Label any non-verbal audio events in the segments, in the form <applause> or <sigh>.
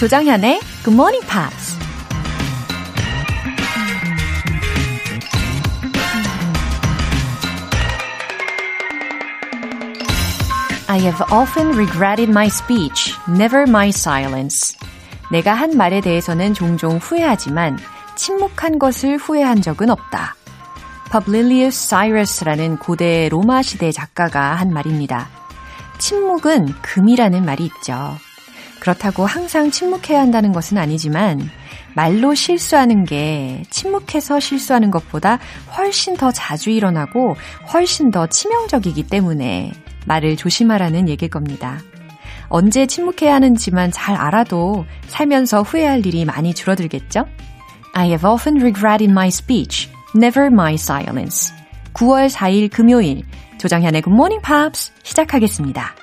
조정현의 Good Morning Pops. I have often regretted my speech, never my silence. 내가 한 말에 대해서는 종종 후회하지만 침묵한 것을 후회한 적은 없다. Publilius Cyrus라는 고대 로마 시대 작가가 한 말입니다. 침묵은 금이라는 말이 있죠. 그렇다고 항상 침묵해야 한다는 것은 아니지만 말로 실수하는 게 침묵해서 실수하는 것보다 훨씬 더 자주 일어나고 훨씬 더 치명적이기 때문에 말을 조심하라는 얘기일 겁니다. 언제 침묵해야 하는지만 잘 알아도 살면서 후회할 일이 많이 줄어들겠죠? I have often regretted my speech, never my silence. 9월 4일 금요일 조정현의 Good Morning Pops 시작하겠습니다.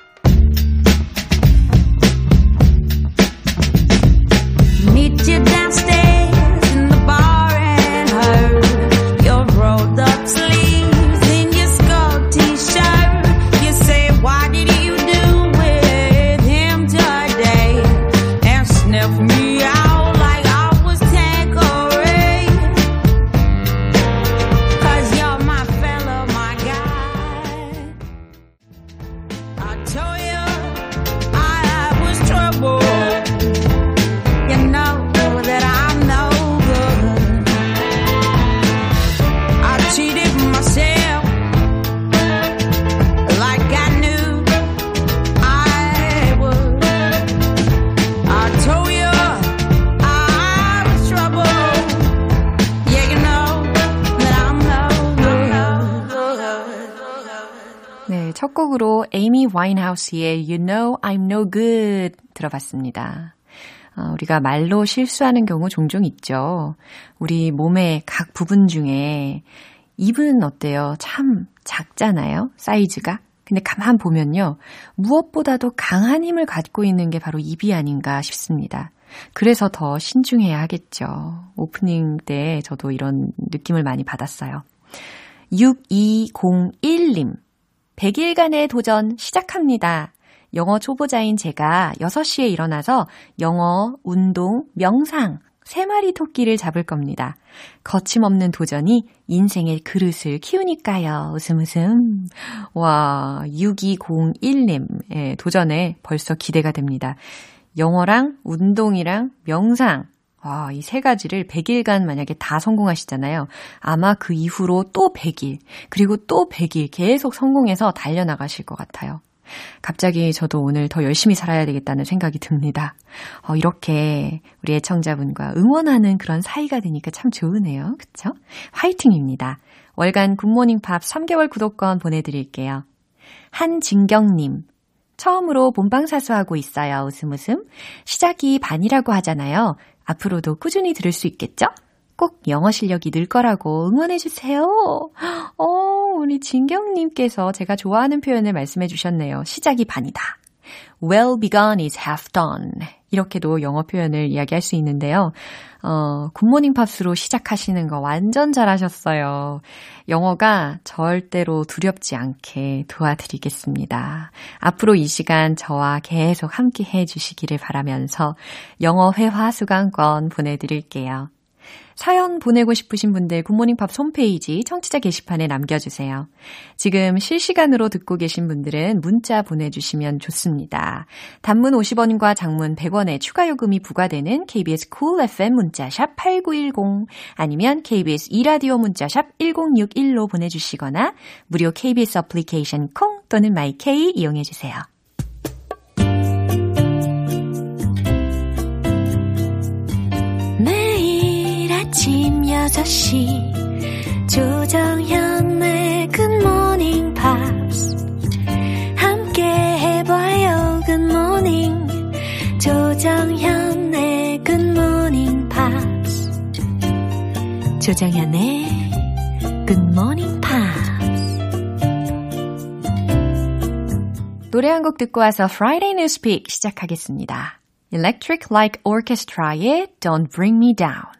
와인하우스의 You Know I'm No Good 들어봤습니다. 어, 우리가 말로 실수하는 경우 종종 있죠. 우리 몸의 각 부분 중에 입은 어때요? 참 작잖아요. 사이즈가. 근데 가만 보면요. 무엇보다도 강한 힘을 갖고 있는 게 바로 입이 아닌가 싶습니다. 그래서 더 신중해야 하겠죠. 오프닝 때 저도 이런 느낌을 많이 받았어요. 6201님. 100일간의 도전 시작합니다. 영어 초보자인 제가 6시에 일어나서 영어, 운동, 명상, 3마리 토끼를 잡을 겁니다. 거침없는 도전이 인생의 그릇을 키우니까요. 웃음 웃음. 와, 6201님, 예, 도전에 벌써 기대가 됩니다. 영어랑 운동이랑 명상, 와, 이세 가지를 100일간 만약에 다 성공하시잖아요. 아마 그 이후로 또 100일, 그리고 또 100일 계속 성공해서 달려나가실 것 같아요. 갑자기 저도 오늘 더 열심히 살아야 되겠다는 생각이 듭니다. 어, 이렇게 우리 애청자분과 응원하는 그런 사이가 되니까 참 좋으네요. 그쵸? 화이팅입니다. 월간 굿모닝 팝 3개월 구독권 보내드릴게요. 한진경님, 처음으로 본방사수하고 있어요. 웃음 웃음. 시작이 반이라고 하잖아요. 앞으로도 꾸준히 들을 수 있겠죠? 꼭 영어 실력이 늘 거라고 응원해주세요. 어, 우리 진경님께서 제가 좋아하는 표현을 말씀해 주셨네요. 시작이 반이다. Well begun is half done. 이렇게도 영어 표현을 이야기할 수 있는데요. 어, 굿모닝 팝스로 시작하시는 거 완전 잘하셨어요. 영어가 절대로 두렵지 않게 도와드리겠습니다. 앞으로 이 시간 저와 계속 함께 해 주시기를 바라면서 영어 회화 수강권 보내드릴게요. 사연 보내고 싶으신 분들 굿모닝 팝 홈페이지 청취자 게시판에 남겨주세요. 지금 실시간으로 듣고 계신 분들은 문자 보내주시면 좋습니다. 단문 50원과 장문 100원의 추가 요금이 부과되는 KBS cool FM 문자샵 8910 아니면 KBS 이라디오 문자샵 1061로 보내주시거나 무료 KBS 어플리케이션 콩 또는 마이케이 이용해주세요. 아침 6시 조정현의 굿모닝 팝스 함께 해봐요 굿모닝 조정현의 굿모닝 팝스 조정현의 굿모닝 팝스 노래 한 곡 듣고 와서 Friday Newspeak 시작하겠습니다. Electric Like Orchestra의 Don't Bring Me Down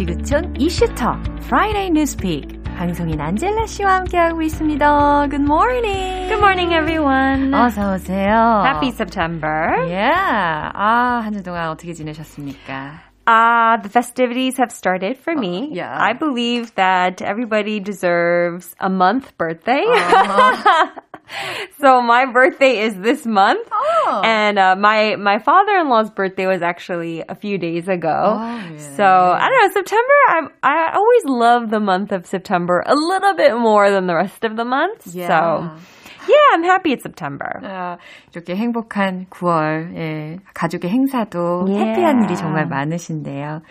인천 이슈터 Friday Newspeak 방송인 안젤라 씨와 함께하고 있습니다. Good morning. Good morning, everyone. 어서 오세요. Happy September. Yeah. 아, 한 주 동안 어떻게 지내셨습니까? Uh, the festivities have started for me. Uh, yeah. I believe that everybody deserves a month birthday. Uh-huh. <laughs> <laughs> so my birthday is this month. Oh. And uh, my my father-in-law's birthday was actually a few days ago. Oh, really? So I don't know. September. I I always love the month of September a little bit more than the rest of the months. Yeah. So yeah, I'm happy it's September. 아, 이렇게 행복한 9월, 예, 가족의 행사도 Yeah. 해피한 일이 정말 많으신데요.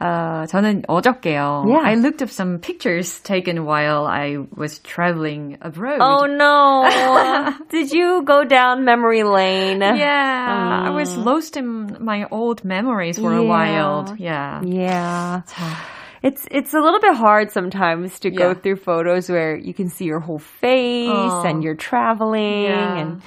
어, 저는 어저께요. Yeah. I looked up some pictures taken while I was traveling abroad. Oh no! <laughs> Did you go down memory lane? Yeah, I was Mm. lost in my old memories for a Yeah. while. Yeah. Yeah. It's it's a little bit hard sometimes to go through photos where you can see your whole face and you're traveling Yeah. and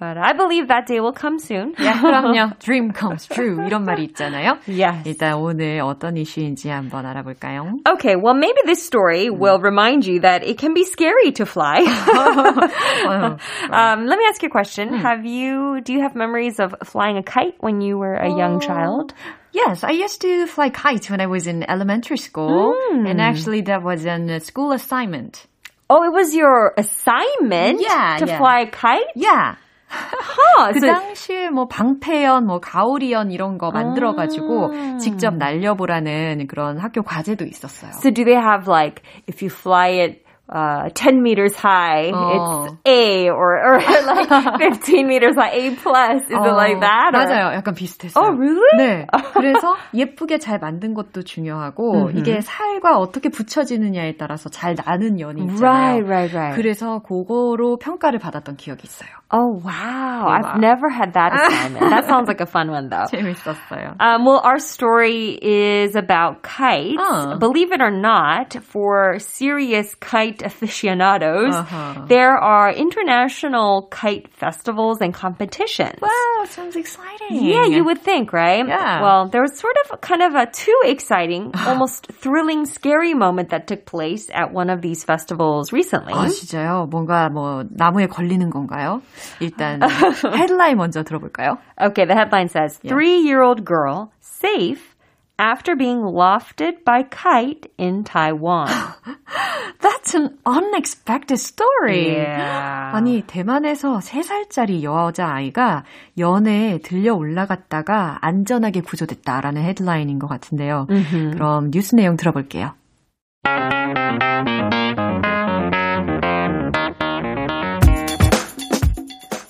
but I believe that day will come soon. <laughs> 야, 그럼요. <laughs> Dream comes true. 이런 말이 있잖아요. Yes. 일단 오늘 어떤 이슈인지 한번 알아볼까요? Okay, well maybe this story will remind you that it can be scary to fly. 어휴, <laughs> um, let me ask you a question. Have you do you have memories of flying a kite when you were a young child? Yes, I used to fly kites when I was in elementary school, Hmm. and actually that was a school assignment. Oh, it was your assignment Yeah, to yeah. fly a kite? Yeah. Huh, 그 당시에 뭐 방패연, 뭐 가오리연 이런 거 만들어 가지고 직접 날려보라는 그런 학교 과제도 있었어요. So do they have like if you fly it uh, 10 meters high, Oh. it's A or, or <laughs> like <laughs> 15 meters high, A plus? Is it like that? or- 어, 맞아요. 약간 비슷했어요. Oh, really? 네. <laughs> 그래서 예쁘게 잘 만든 것도 중요하고 이게 살과 어떻게 붙여지느냐에 따라서 잘 나는 연이 있잖아요. Right, right, right. 그래서 그거로 평가를 받았던 기억이 있어요. Oh, wow. I've never had that assignment. that sounds like a fun one though. 재밌었어요. Um, well, our story is about kites. Oh. Believe it or not, for serious kite aficionados, Uh-huh. there are international kite festivals and competitions. Wow, sounds exciting. Yeah, you would think, right? Yeah. Well, there was sort of kind of a too exciting, <sighs> almost thrilling, scary moment that took place at one of these festivals recently. 아, 진짜요? 뭔가 뭐 나무에 걸리는 건가요? 일단 <laughs> 헤드라인 먼저 들어볼까요? Okay, the headline says Three-year-old girl safe after being lofted by kite in Taiwan. <laughs> That's an unexpected story. Yeah. 아니, 대만에서 3살짜리 여자아이가 연애에 들려 올라갔다가 안전하게 구조됐다라는 헤드라인인 것 같은데요. 그럼 뉴스 내용 들어볼게요.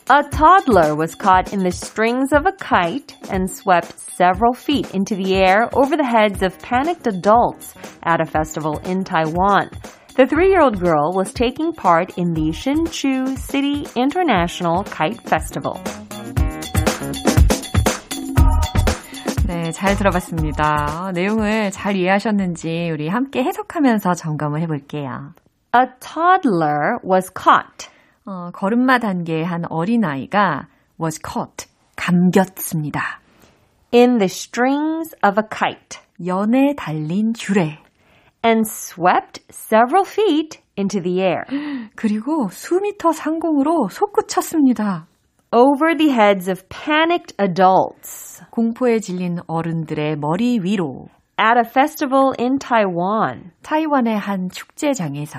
A toddler was caught in the strings of a kite and swept several feet into the air over the heads of panicked adults at a festival in Taiwan. The three-year-old girl was taking part in the Hsinchu City International Kite Festival. 네, 잘 들어봤습니다. 어, 내용을 잘 이해하셨는지 우리 함께 해석하면서 점검을 해볼게요. A toddler was caught. 어, 걸음마 단계의 한 어린아이가 was caught, 감겼습니다. in the strings of a kite 연에 달린 줄에 and swept several feet into the air <gasps> 그리고 수미터 상공으로 솟구쳤습니다. over the heads of panicked adults 공포에 질린 어른들의 머리 위로 at a festival in Taiwan. 타이완의 한 축제장에서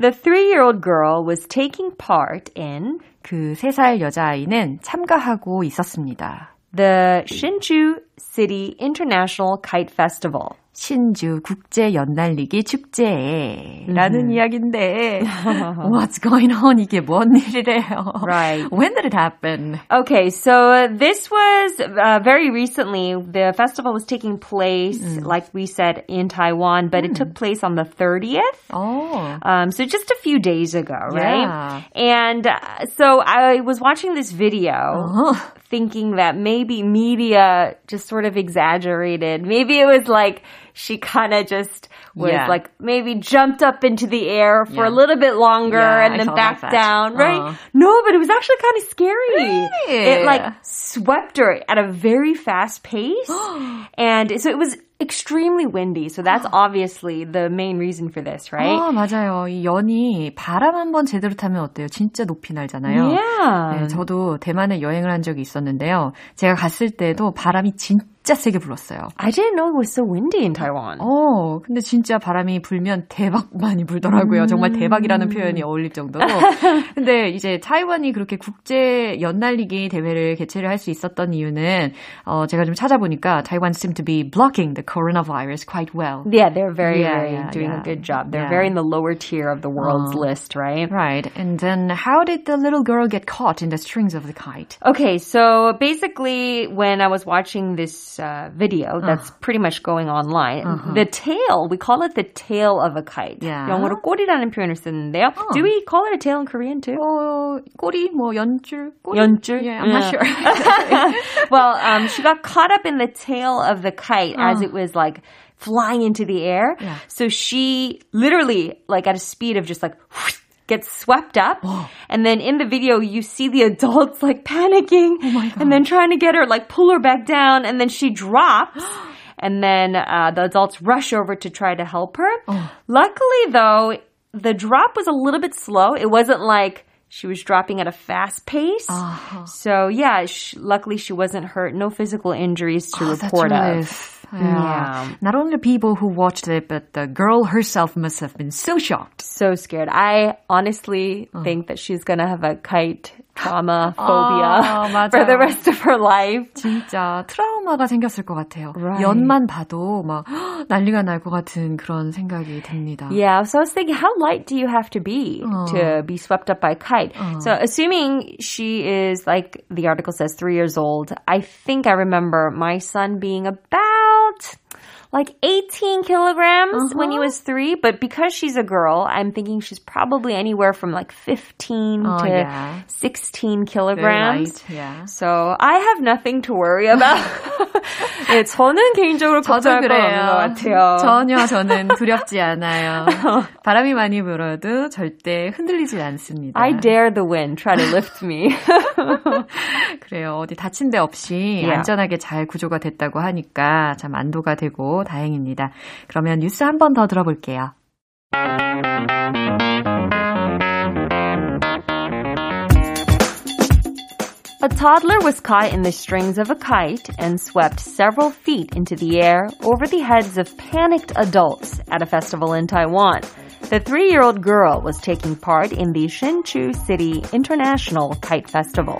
The three-year-old girl was taking part in 그 세 살 여자아이는 참가하고 있었습니다. the Hsinchu City International Kite Festival. 신주 국제 연날리기 축제라는 이야기인데 <laughs> What's going on? 이게 뭔 일이래요? Right. When did it happen? Okay, so uh, this was uh, very recently. The festival was taking place, like we said, in Taiwan, but it took place on the 30th. Oh. Um, so just a few days ago, right? Yeah. And uh, so I was watching this video Uh-huh. thinking that maybe media just sort of exaggerated. Maybe it was like she kind of just was Yeah. like maybe jumped up into the air for Yeah. a little bit longer Yeah, and then back like down, right? Uh. No, but it was actually kind of scary. Really? It like swept her at a very fast pace. <gasps> and so it was extremely windy. So that's obviously the main reason for this, right? 아, 맞아요. 이 연이 바람 한번 제대로 타면 어때요? 진짜 높이 날잖아요. Yeah. 네, 저도 대만에 여행을 한 적이 있었는데요. 제가 갔을 때도 바람이 진짜 세게 불었어요. I didn't know it was so windy in Taiwan. 어, 근데 진짜 바람이 불면 대박 많이 불더라고요. 정말 대박이라는 표현이 어울릴 정도로. <laughs> 근데 이제 타이완이 그렇게 국제 연날리기 대회를 개최를 할 수 있었던 이유는 어, 제가 좀 찾아보니까 Taiwan seemed to be blocking the coronavirus quite well. Yeah, they're very, Yeah, very yeah, doing yeah. a good job. They're Yeah. very in the lower tier of the world's Uh. list, right? Right. And then how did the little girl get caught in the strings of the kite? Okay, so basically, when I was watching this uh, video that's pretty much going online, the tail, we call it the tail of a kite. Yeah. 영어로 꼬리라는 표현을 쓰는데요. Do we call it a tail in Korean too? 어, 꼬리, 뭐, 연줄? 꼬리? 연줄? Yeah, I'm not Yeah. sure. <laughs> well, um, she got caught up in the tail of the kite as it was like flying into the air. Yeah. So she literally, like at a speed of just like, gets swept up. And then in the video, you see the adults like panicking and then trying to get her, like pull her back down. And then she drops. <gasps> And then uh, the adults rush over to try to help her. Luckily, though, the drop was a little bit slow. It wasn't like she was dropping at a fast pace. So yeah, sh- luckily she wasn't hurt. No physical injuries to Oh, report of. relief. Yeah. Yeah. Not only the people who watched it, but the girl herself must have been so shocked. So scared. I honestly Oh. think that she's gonna have a kite trauma <laughs> phobia Oh, <laughs> for the 맞아요. rest of her life. 진짜 트라우마가 생겼을 것 같아요. Right. 연만 봐도 막 <gasps> 난리가 날 것 같은 그런 생각이 듭니다. Yeah, so I was thinking, how light do you have to be to be swept up by a kite? So assuming she is, like the article says, three years old, I think I remember my son being about like 18 kilograms when he was three, but because she's a girl, I'm thinking she's probably anywhere from like 15 Oh, to yeah. 16 Very kilograms. light, yeah. So I have nothing to worry <laughs> about. 네, 저는 개인적으로 저도 걱정할 건 그래요. 없는 것 같아요. 전혀 저는 두렵지 않아요. <laughs> 바람이 많이 불어도 절대 흔들리지 않습니다. I dare the wind try to lift me. <laughs> 그래요. 어디 다친 데 없이 Yeah. 안전하게 잘 구조가 됐다고 하니까 참 안도가 되고 다행입니다. 그러면 뉴스 한 번 더 들어볼게요. A toddler was caught in the strings of a kite and swept several feet into the air over the heads of panicked adults at a festival in Taiwan. The three-year-old girl was taking part in the Hsinchu City International Kite Festival.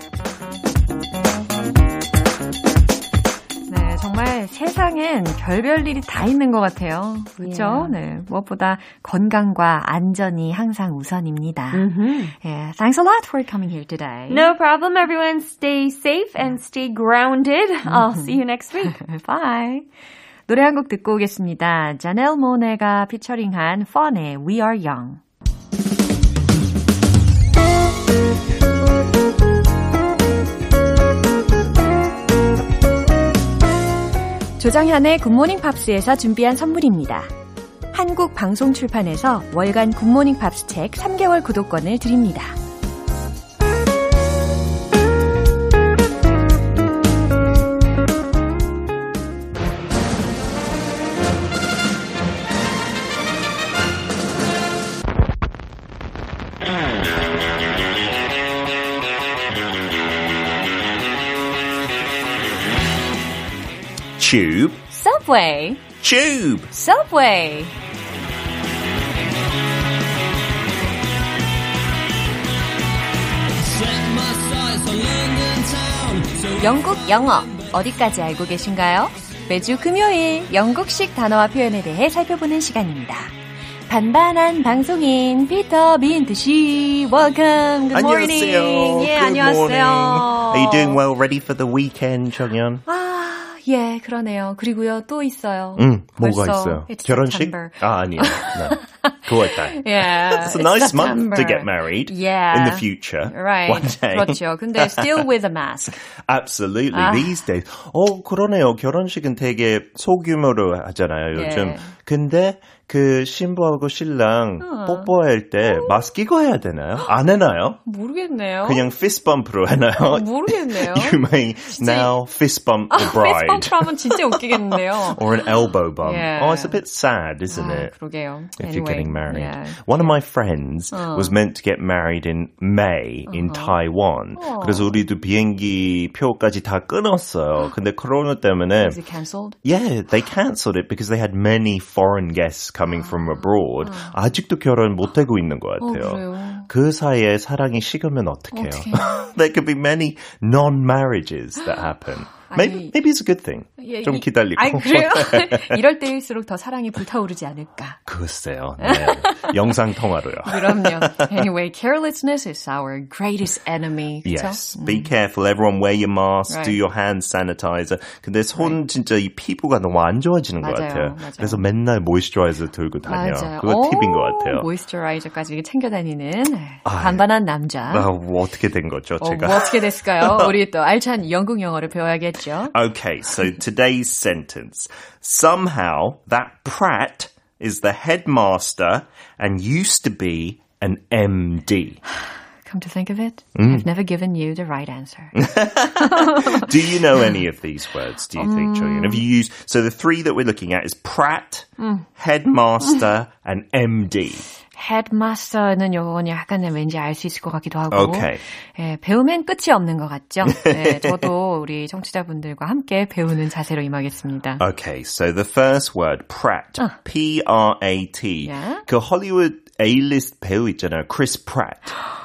네, 정말 세상엔 별별 일이 다 있는 것 같아요. 그렇죠? Yeah. 네, 무엇보다 건강과 안전이 항상 우선입니다. Mm-hmm. Yeah, thanks a lot for coming here today. No problem, everyone. Stay safe and stay grounded. I'll see you next week. <laughs> Bye. 노래 한 곡 듣고 오겠습니다. 자넬 모네가 피처링한 펀의 We Are Young. 조정현의 굿모닝 팝스에서 준비한 선물입니다. 한국 방송 출판에서 월간 굿모닝 팝스 책 3개월 구독권을 드립니다. Tube. Subway, Tube. Subway. 영국 영어 어디까지 알고 계신가요? 매주 금요일 영국식 단어와 표현에 대해 살펴보는 시간입니다. 반반한 방송인 피터 빈트 씨, welcome. Good morning. 안녕하세요. 예, Good 안녕하세요. morning. Are you doing well? Ready for the weekend, 정연? 아, 예, 그러네요. 그리고요, 또 있어요. 음, 뭐가 있어요? it's 결혼식? September. 아, 아니요. No. 9월달. Yeah, It's a nice month to September. get married Yeah. in the future. Right. One day. 그렇죠. 근데 still with a mask. Absolutely. 아. These days. 어, 그러네요. 결혼식은 되게 소규모로 하잖아요, 요즘. 예. 근데 그 신부하고 신랑 어. 뽀뽀할 때 마스크 끼고 해야 되나요? 안 해나요? 모르겠네요. 그냥 fist bump로 해나요? 모르겠네요. You may now fist bump the bride. 페이스펌프 하면 진짜 웃기겠는데요. Or an elbow bump. Yeah. Oh, it's a bit sad, isn't 아, it? 그러게요. if anyway, you're getting married. Yeah. One of my friends was meant to get married in May in Taiwan. 그래서 우리도 비행기 표까지 다 끊었어요. 근데 코로나 때문에 Is it cancelled? Yeah, they cancelled it because they had many foreign guests coming from abroad. 아직도 결혼 못 하고 있는 것 어, 같아요. 그래요. 그 사이에 사랑이 식으면 어떡해요? 어떡해요? <laughs> There could be many non-marriages that happen. <gasps> Maybe, 아니, maybe it's a good thing. 예, 좀 이- 기다리고. 아니, 그래요? <laughs> <laughs> 이럴 때일수록 더 사랑이 불타오르지 않을까. 글쎄요. 네. 영상 통화로요. <laughs> 그럼요. Anyway, carelessness is our greatest enemy. 그쵸? Yes. Be careful. Everyone wear your mask. Right. Do your hand sanitizer. 근데 손 진짜 이 피부가 너무 안 좋아지는 것 맞아요, 같아요. 맞아요. 그래서 맨날 모이스처라이저 들고 다녀. 맞아요. 그거 팁인 것 같아요. 모이스처라이저까지 챙겨 다니는 아, 반반한 남자. 아, 뭐 어떻게 된 거죠, 어, 제가? 뭐 어떻게 됐을까요? 우리 또 알찬 영국 영어를 배워야겠죠. Okay, so today's sentence. Somehow that Pratt is the headmaster and used to be an MD. <sighs> Come to think of it, Mm. I've never given you the right answer. <laughs> Do you know any of these words, do you think, Julian? Have you Mm. used, so the three that we're looking at is Pratt, headmaster, and MD. 헤드마스터는 요건 약간 왠지 알 수 있을 것 같기도 하고. Okay. 예, 배우면 끝이 없는 것 같죠? 예, <laughs> 저도 우리 청취자분들과 함께 배우는 자세로 임하겠습니다. Okay, so the first word, Pratt. P-R-A-T. Yeah. 그 Hollywood A-list 배우 있잖아요. Chris Pratt. <gasps>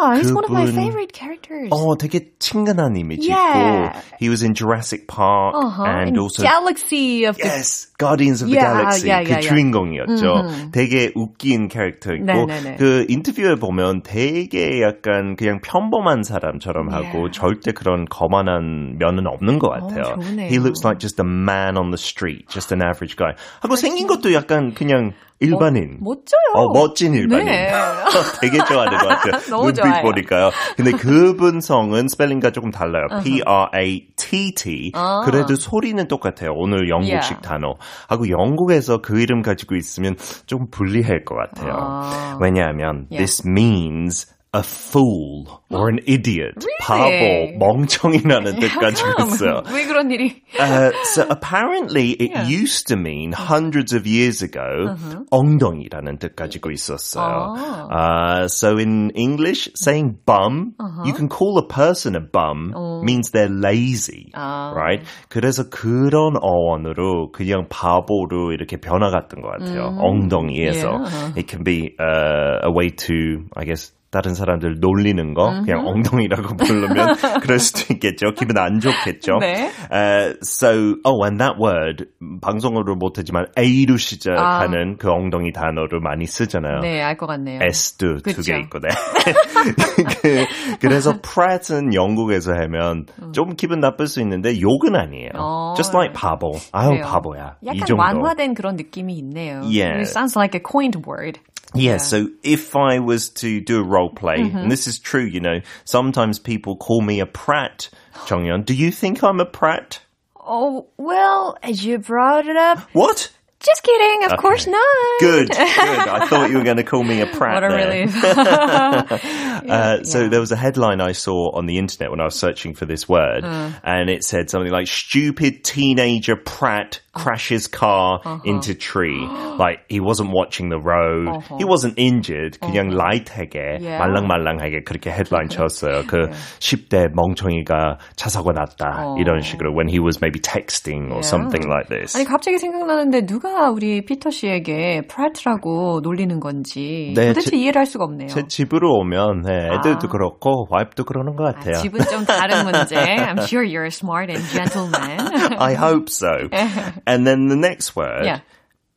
Ah, he's one of my favorite characters. 어, 되게 친근한 이미지 Yeah. 있고. He was in Jurassic Park uh-huh. and And also Galaxy of the Yes, Guardians of the Yeah, Galaxy yeah, 그 yeah, yeah. 주인공이었죠. 되게 웃긴 캐릭터였고 네 네 네. 그 인터뷰에 보면 되게 약간 그냥 평범한 사람처럼 Yeah. 하고 절대 그런 거만한 면은 없는 것 같아요. 좋네요. He looks like just a man on the street, just an average guy. 하고 생긴 것도 약간 그냥 일반인. 멋져요. 어, 멋진 일반인. 네. <laughs> 되게 좋아하는 것 같아요. <laughs> 너무 눈빛 좋아요. 보니까요. 근데 그분 성은 스펠링과 조금 달라요. P-R-A-T-T. 아. 그래도 소리는 똑같아요. 오늘 영국식 Yeah. 단어. 하고 영국에서 그 이름 가지고 있으면 좀 불리할 것 같아요. 아. 왜냐하면 Yeah. this means a fool or an idiot. Really? 바보, 멍청이라는 뜻 가지고 있어요. <laughs> 왜 그런 일이? Uh, so apparently it Yeah. used to mean hundreds of years ago 엉덩이라는 뜻 가지고 있었어요. Uh, so in English, saying bum, you can call a person a bum means they're lazy, 아. right? 그래서 그런 어원으로 그냥 바보로 이렇게 변화갔던 것 같아요. 엉덩이에서. Yeah. It can be uh, a way to, I guess, 다른 사람들 놀리는 거 그냥 엉덩이라고 부르면 <laughs> 그럴 수도 있겠죠. 기분 안 좋겠죠. 네. Uh, so, oh, and that word 방송으로 못하지만 A로 시작하는 그 엉덩이 단어를 많이 쓰잖아요. 네, 알 것 같네요. S도 두. 개 있고, 네. <laughs> 그, 그래서 Pratt은 영국에서 하면 좀 기분 나쁠 수 있는데 욕은 아니에요. 어. Just like 바보. 아유, 그래요. 바보야. 이 약간 정도. 완화된 그런 느낌이 있네요. Yeah. It sounds like a coined word. Yeah, so if I was to do a role play, Mm-hmm. and this is true, you know, sometimes people call me a prat, Jonghyun. Do you think I'm a prat? Oh, well, as you brought it up, What? just kidding, of course not. Good, good. I <laughs> thought you were going to call me a prat What a there. relief. <laughs> <laughs> Uh, so there was a headline I saw on the internet when I was searching for this word, Uh. and it said something like "stupid teenager prat crashes car Uh-huh. into tree." <gasps> like he wasn't watching the road, he wasn't injured. 그냥 라이트하게 Yeah. 말랑말랑하게 그렇게 헤드라인 쳤어요. 그 10대 멍청이가 차 사고 났다 이런 식으로 when he was maybe texting or Yeah. something like this. 아니 갑자기 생각나는데 누가 우리 피터 씨에게 prat라고 놀리는 건지 네, 도대체 제- 이해를 할 수가 없네요. 제 집으로 오면 네, 애들도 아. 그렇고 와이프도 그러는 것 아, 같아요. 집은 좀 다른 문제. I'm sure you're a smart and gentleman. <laughs> I hope so. and then the next word, Yeah.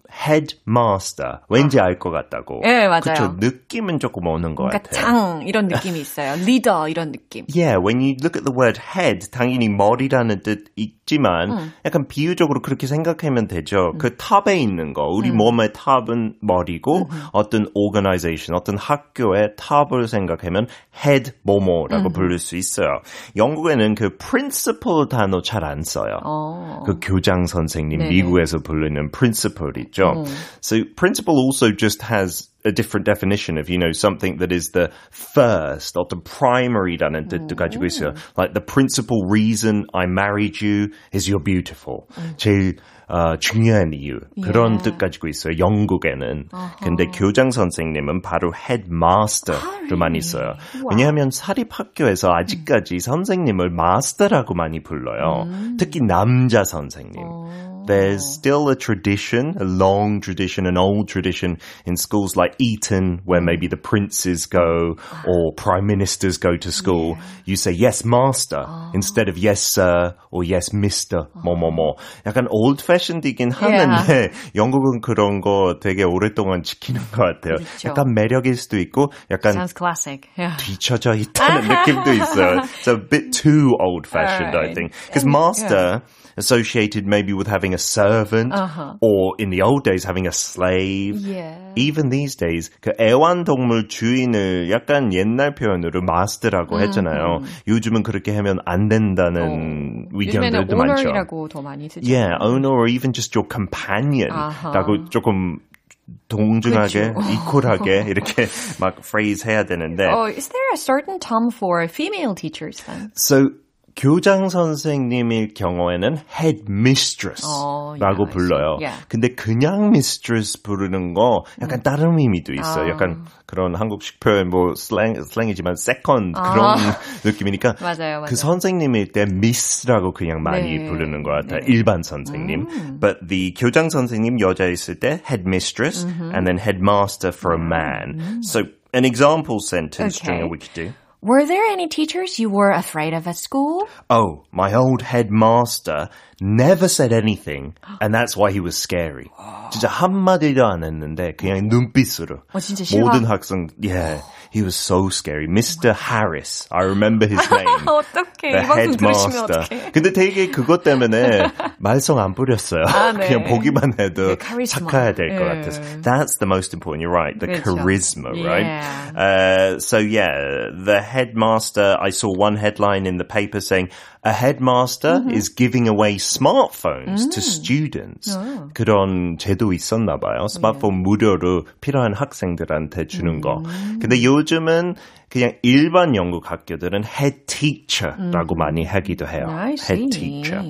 headmaster. 왠지 알 것 같다고. 예, 맞아요. 그쵸, 느낌은 조금 오는 것 뭔가 같아요. 짱 이런 느낌이 있어요. 리더 이런 느낌. Yeah, when you look at the word head, 당연히 머리라는 뜻 있, 있지만 음. 약간 비유적으로 그렇게 생각하면 되죠. 음. 그 탑에 있는 거, 우리 음. 몸의 탑은 머리고 음. 어떤 organization, 어떤 학교의 탑을 생각하면 head 뭐뭐라고 음. 부를 수 있어요. 영국에는 그 principal 단어 잘 안 써요. 어. 그 교장 선생님 네네. 미국에서 부르는 principal 있죠. 음. So principal also just has a different definition of, you know, something that is the first, 어떤 primary라는 뜻도 가지고 있어요. Like the principal reason I married you is you're beautiful. 제일 어, 중요한 이유 그런 yeah. 뜻 가지고 있어요. 영국에는. Uh-huh. 근데 교장 선생님은 바로 headmaster로 많이 써요. wow. 왜냐하면 사립학교에서 아직까지 선생님을 마스터라고 많이 불러요. 음. 특히 남자 선생님. Uh. There's still a tradition, a long tradition, an old tradition in schools like Eton, where maybe the princes go or prime ministers go to school. Yeah. You say yes, master, oh. instead of yes, sir, or yes, mister, 뭐, 뭐, 뭐. 약간 old fashioned이긴 하는데, yeah. 영국은 그런 거 되게 오랫동안 지키는 것 같아요. 그렇죠. 약간 매력일 수도 있고, 약간. Sounds classic. Yeah. 뒤쳐져 있다는 느낌도 있어요. It's a bit too old fashioned, right. I think. Because master, yeah. associated maybe with having a servant uh-huh. or in the old days having a slave. Yeah. Even these days 그 애완동물 주인을 약간 옛날 표현으로 마스터라고 했잖아요. 음, 음. 요즘은 그렇게 하면 안 된다는 어. 의견들도 많죠. owner이라고 더 많이 쓰죠. Yeah, owner or even just your companion라고 uh-huh. 조금 동등하게, 그렇죠. <laughs> 이퀄하게 이렇게 막 phrase 해야 되는데. Oh, is there a certain term for female teachers then? So 교장 선생님일 경우에는 headmistress라고 어, 불러요. Yeah. 근데 그냥 mistress 부르는 거 약간 음. 다른 의미도 있어요. 아. 약간 그런 한국식 표현 뭐 슬랭 슬랭이지만 second 아. 그런 느낌이니까 맞아요, 맞아요. 그 선생님일 때 miss라고 그냥 많이 네. 부르는 것 같아요. 네. 일반 선생님. 음. But the 교장 선생님 여자 있을 때 headmistress mm-hmm. and then headmaster for a man. Mm-hmm. So an example sentence, okay. We could do. Were there any teachers you were afraid of at school? Oh, my old headmaster never said anything, and that's why he was scary. <gasps> 진짜 한마디도 안 했는데 그냥 눈빛으로 어, 진짜 모든 학생, yeah. He was so scary. Mr. Harris. I remember his <laughs> name. 어떡해. The headmaster. 근데 되게 그것 때문에 <laughs> 말썽 안 부렸어요. 아, 네. 그냥 보기만 해도 네, 착해야 될것 네. 같아서. That's the most important. You're right. The 그렇죠. charisma, right? Yeah. Uh, so yeah, the headmaster, I saw one headline in the paper saying, a headmaster mm-hmm. is giving away smartphones mm. to students. 어. 그런 제도 있었나 봐요. 스마트폰 네. 무료로 필요한 학생들한테 주는 거. 음. 근데 요 즘은 그냥 일반 영국 학교들은 head teacher라고 음. 많이 하기도 해요. head teacher.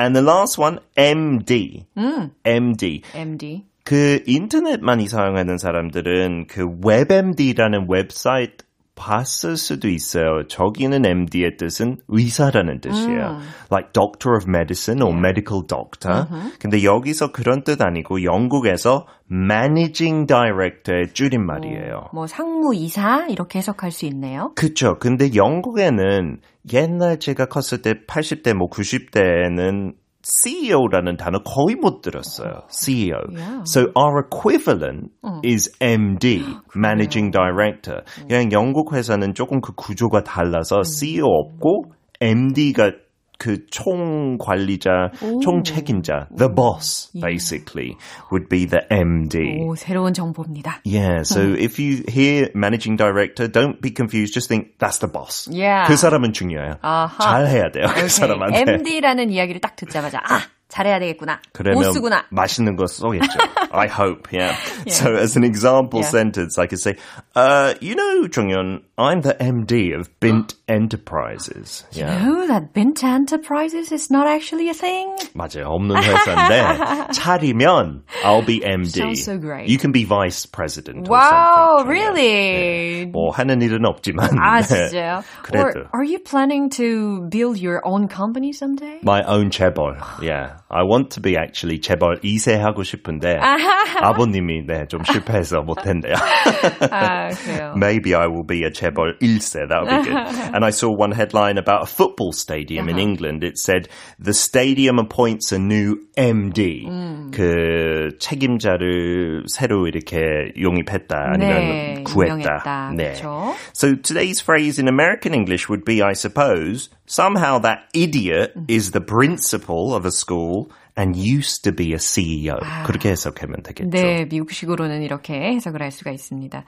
And the last one, MD. 음. MD. MD. 그 인터넷 많이 사용하는 사람들은 그 WebMD라는 웹사이트 봤을 수도 있어요. 저기는 MD의 뜻은 의사라는 뜻이에요. 음. Like doctor of medicine or medical doctor. Uh-huh. 근데 여기서 그런 뜻 아니고 영국에서 managing director의 줄임말이에요. 어, 뭐 상무이사 이렇게 해석할 수 있네요. 그렇죠. 근데 영국에는 옛날 제가 컸을 때 80대 뭐 90대에는 CEO라는 단어 거의 못 들었어요. CEO. Yeah. So our equivalent 어. is MD, Managing Director. 그냥 영국 회사는 조금 그 구조가 달라서 CEO 없고 MD가 그 총관리자, 오. 총책임자, the boss, basically, would be the MD. 오, 새로운 정보입니다. Yeah, so if you hear managing director, don't be confused. Just think that's the boss. Yeah. 그 사람은 중요해요. 아하. 잘 해야 돼요, 그 okay. 사람한테. MD라는 이야기를 딱 듣자마자 아, 잘해야 되겠구나. 못 쓰구나. 맛있는 거 쏘겠죠. I hope, yeah. <laughs> yeah. So as an example yeah. sentence, I could say, uh, you know, Jonghyun, I'm the MD of Bint Enterprises. Yeah. You know that Bint Enterprises is not actually a thing? 맞아요. 없는 회사인데 차리면 I'll be MD. Sounds so great. You can be vice president wow, really? 네. 뭐 하는 일은 없지만. 아, 진짜요? 그래도. <laughs> Or are you planning to build your own company someday? My own chaebol, yeah. I want to be actually 재벌 2세 하고 싶은데 아버님이 네, 좀 실패해서 못했네요. <laughs> 아, 그래요. <laughs> Maybe I will be a 재벌 1세. That would be good. <laughs> and I saw one headline about a football stadium uh-huh. in England. It said the stadium appoints a new MD. 음. 그 책임자를 새로 이렇게 용입했다 아니면 네, 구했다. 네. 그렇죠. So today's phrase in American English would be I suppose somehow that idiot is the principal of a school and used to be a CEO. 아, 그렇게 해석하면 되겠죠. 네, 미국식으로는 이렇게 해석을 할 수가 있습니다.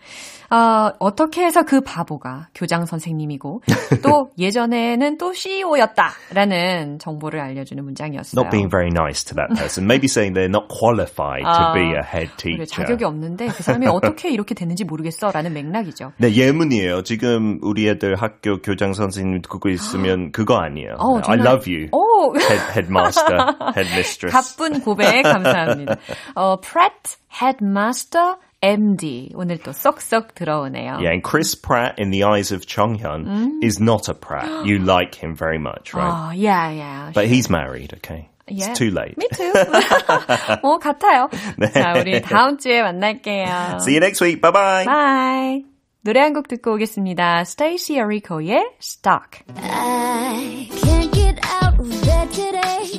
어, 어떻게 해서 그 바보가 교장 선생님이고 <laughs> 또 예전에는 또 CEO였다라는 정보를 알려주는 문장이었어요. Not being very nice to that person. Maybe saying they're not qualified 아, to be a head teacher. 자격이 없는데 그 사람이 어떻게 이렇게 됐는지 모르겠어라는 맥락이죠. 네, 예문이에요. 지금 우리 애들 학교 교장 선생님 듣고 있으면 <gasps> 그거 아니에요. 어, I love you. 오. Head, headmaster, <laughs> headmistress. mistress. 가쁜 고백 <laughs> 감사합니다. 어, Pratt Headmaster MD 오늘 또 쏙쏙 들어오네요. Yeah, and Chris Pratt in the eyes of Chonghyun mm. is not a Pratt. You like him very much, right? Oh, yeah, yeah. But sure. he's married, okay? Yeah. It's too late. Me too. <laughs> <laughs> 뭐 같아요. 네. 자, 우리 다음 주에 만날게요. See you next week. Bye bye. Bye. 노래 한 곡 듣고 오겠습니다. Stacey Orico의 Stuck. I can't get out of bed today or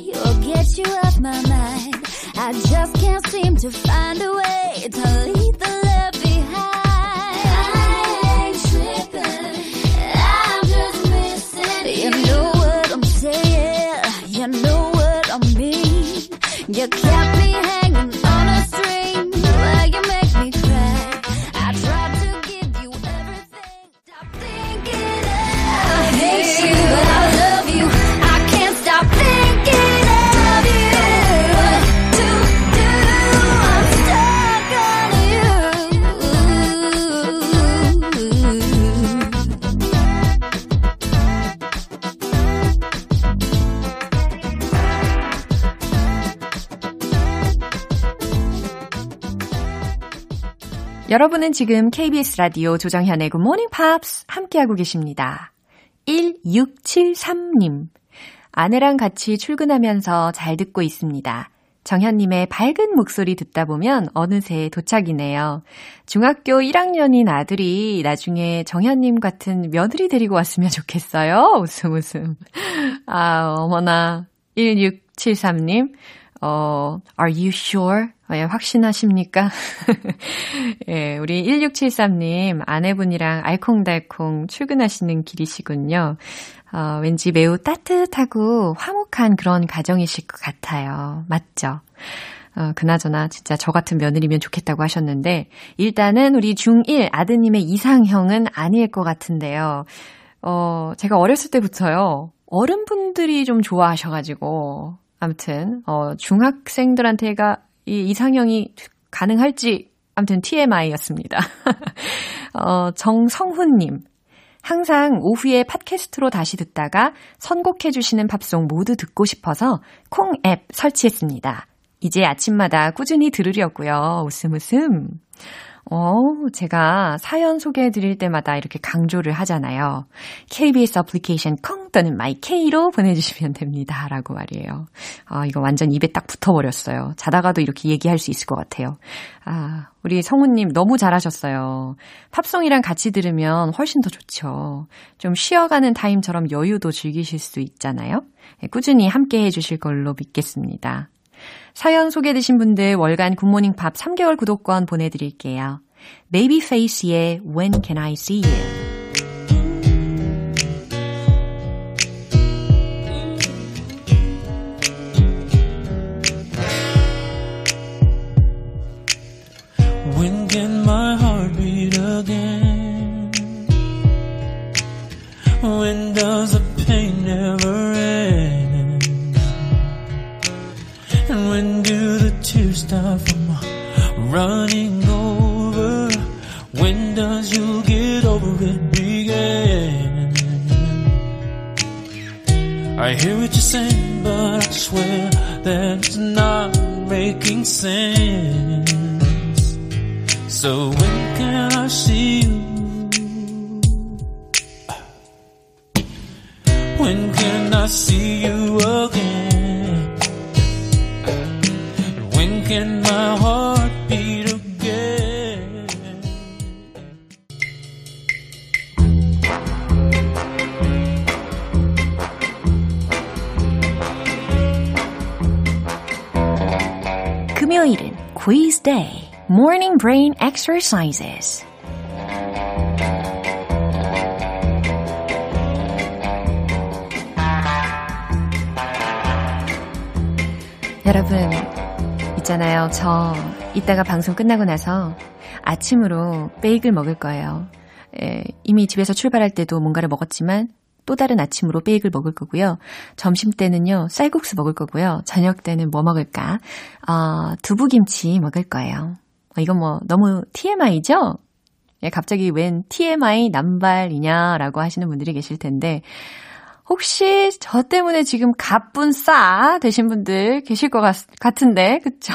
get you off my mind. I just can't seem to find a way to leave the 여러분은 지금 KBS 라디오 조정현의 Good Morning Pops 함께하고 계십니다. 1673님. 아내랑 같이 출근하면서 잘 듣고 있습니다. 정현님의 밝은 목소리 듣다 보면 어느새 도착이네요. 중학교 1학년인 아들이 나중에 정현님 같은 며느리 데리고 왔으면 좋겠어요. 웃음 웃음. 아, 어머나. 1673님. 어, are you sure? 예, 확신하십니까? <laughs> 예, 우리 1673님 아내분이랑 알콩달콩 출근하시는 길이시군요. 어, 왠지 매우 따뜻하고 화목한 그런 가정이실 것 같아요. 맞죠? 어, 그나저나 진짜 저 같은 며느리면 좋겠다고 하셨는데 일단은 우리 중1 아드님의 이상형은 아닐 것 같은데요. 어, 제가 어렸을 때부터요. 어른분들이 좀 좋아하셔가지고 아무튼 어, 중학생들한테가 이 이상형이 가능할지 아무튼 TMI였습니다. <laughs> 어, 정성훈 님. 항상 오후에 팟캐스트로 다시 듣다가 선곡해 주시는 팝송 모두 듣고 싶어서 콩 앱 설치했습니다. 이제 아침마다 꾸준히 들으려고요. 웃음 웃음. 어, 제가 사연 소개해 드릴 때마다 이렇게 강조를 하잖아요. KBS 어플리케이션 콩 또는 마이케이로 보내주시면 됩니다. 라고 말이에요. 아, 이거 완전 입에 딱 붙어버렸어요. 자다가도 이렇게 얘기할 수 있을 것 같아요. 아, 우리 성우님 너무 잘하셨어요. 팝송이랑 같이 들으면 훨씬 더 좋죠. 좀 쉬어가는 타임처럼 여유도 즐기실 수 있잖아요. 네, 꾸준히 함께 해주실 걸로 믿겠습니다. 사연 소개되신 분들 월간 굿모닝 팝 3개월 구독권 보내드릴게요. 베이비페이스의 When Can I See You running over? When does you get over it begin? I hear what you're saying, but I swear that it's not making sense. So when can I see you? When can I see you morning brain exercises. 여러분, 있잖아요. 저 이따가 방송 끝나고 나서 아침으로 베이글 먹을 거예요. 에, 이미 집에서 출발할 때도 뭔가를 먹었지만 또 다른 아침으로 베이글 먹을 거고요. 점심 때는요, 쌀국수 먹을 거고요. 저녁 때는 뭐 먹을까? 어, 두부김치 먹을 거예요. 어, 이건 뭐 너무 TMI죠? 예, 갑자기 웬 TMI 남발이냐라고 하시는 분들이 계실 텐데, 혹시 저 때문에 지금 가뿐 싸 되신 분들 계실 것 같, 같은데, 그쵸?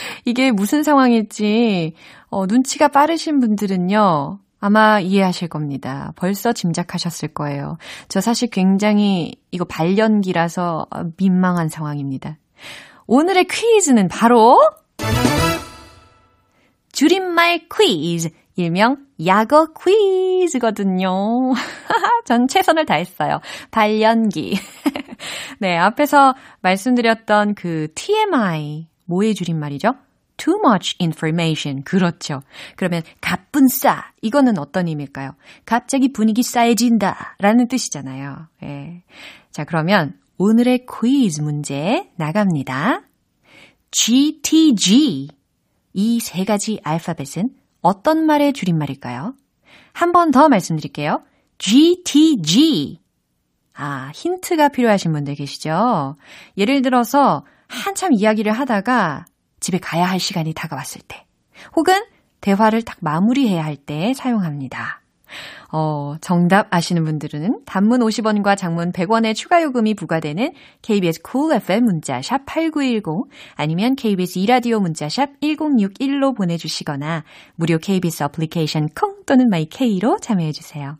<laughs> 이게 무슨 상황일지, 어, 눈치가 빠르신 분들은요, 아마 이해하실 겁니다. 벌써 짐작하셨을 거예요. 저 사실 굉장히 이거 발연기라서 민망한 상황입니다. 오늘의 퀴즈는 바로 줄임말 퀴즈, 일명 약어 퀴즈거든요. <laughs> 전 최선을 다했어요. 발연기. <laughs> 네, 앞에서 말씀드렸던 그 TMI, 뭐의 줄임말이죠? too much information. 그렇죠. 그러면 가뿐 싸. 이거는 어떤 의미일까요? 갑자기 분위기 싸해진다. 라는 뜻이잖아요. 예. 자, 그러면 오늘의 퀴즈 문제 나갑니다. GTG. 이 세 가지 알파벳은 어떤 말의 줄임말일까요? 한 번 더 말씀드릴게요. GTG. 아, 힌트가 필요하신 분들 계시죠? 예를 들어서 한참 이야기를 하다가 집에 가야 할 시간이 다가왔을 때, 혹은 대화를 딱 마무리해야 할 때 사용합니다. 어, 정답 아시는 분들은 단문 50원과 장문 100원의 추가 요금이 부과되는 KBS cool FM 문자 샵 8910 아니면 KBS 이라디오 문자 샵 1061로 보내 주시거나 무료 KBS 어플리케이션 콩 또는 마이케이로 참여해 주세요.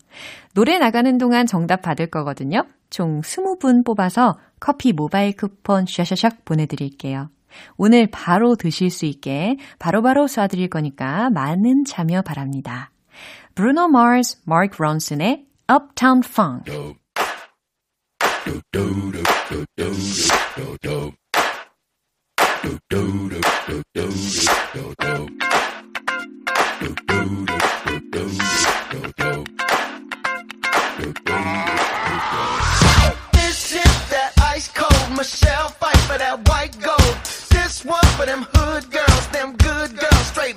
노래 나가는 동안 정답 받을 거거든요. 총 20분 뽑아서 커피 모바일 쿠폰 샤샤샥 보내 드릴게요. 오늘 바로 드실 수 있게 바로바로 쏴드릴 거니까 많은 참여 바랍니다. Bruno Mars, Mark Ronson의 Uptown Funk. This is that ice cold Michelle fight for that white gold. This one for them hood girls, them good girls, straight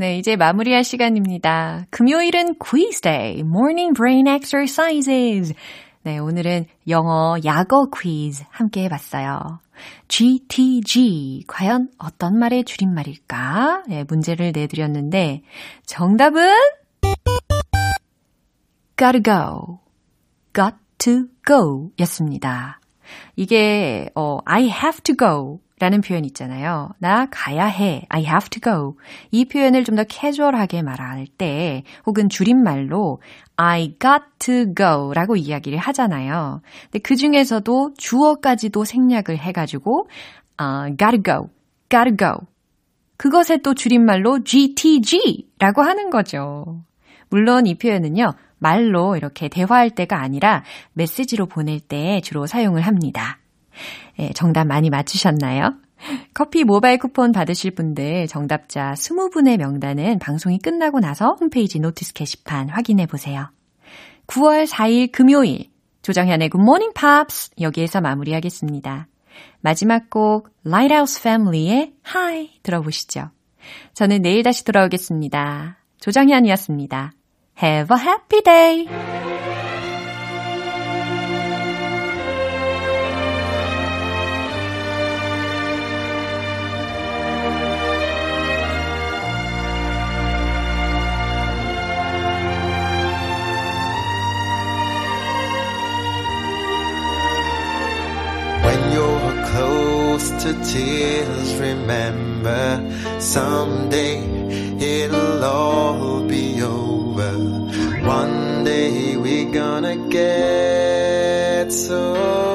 네, 이제 마무리할 시간입니다. 금요일은 quiz day, morning brain exercises. 네, 오늘은 영어 약어 퀴즈 함께 해봤어요. GTG, 과연 어떤 말의 줄임말일까? 네, 문제를 내드렸는데, 정답은 gotta go, got to go 였습니다. 이게, 어, I have to go 라는 표현 있잖아요. 나 가야 해. I have to go. 이 표현을 좀 더 캐주얼하게 말할 때 혹은 줄임말로 I got to go 라고 이야기를 하잖아요. 근데 그 중에서도 주어까지도 생략을 해가지고 uh, gotta go, gotta go. 그것에 또 줄임말로 GTG 라고 하는 거죠. 물론 이 표현은요. 말로 이렇게 대화할 때가 아니라 메시지로 보낼 때 주로 사용을 합니다. 예, 정답 많이 맞추셨나요? 커피 모바일 쿠폰 받으실 분들 정답자 20분의 명단은 방송이 끝나고 나서 홈페이지 notice 게시판 확인해 보세요. 9월 4일 금요일 조정현의 Morning Pops 여기에서 마무리하겠습니다. 마지막 곡 Lighthouse Family의 High 들어보시죠. 저는 내일 다시 돌아오겠습니다. 조정현이었습니다. Have a happy day! When you're close to tears, remember someday gonna get so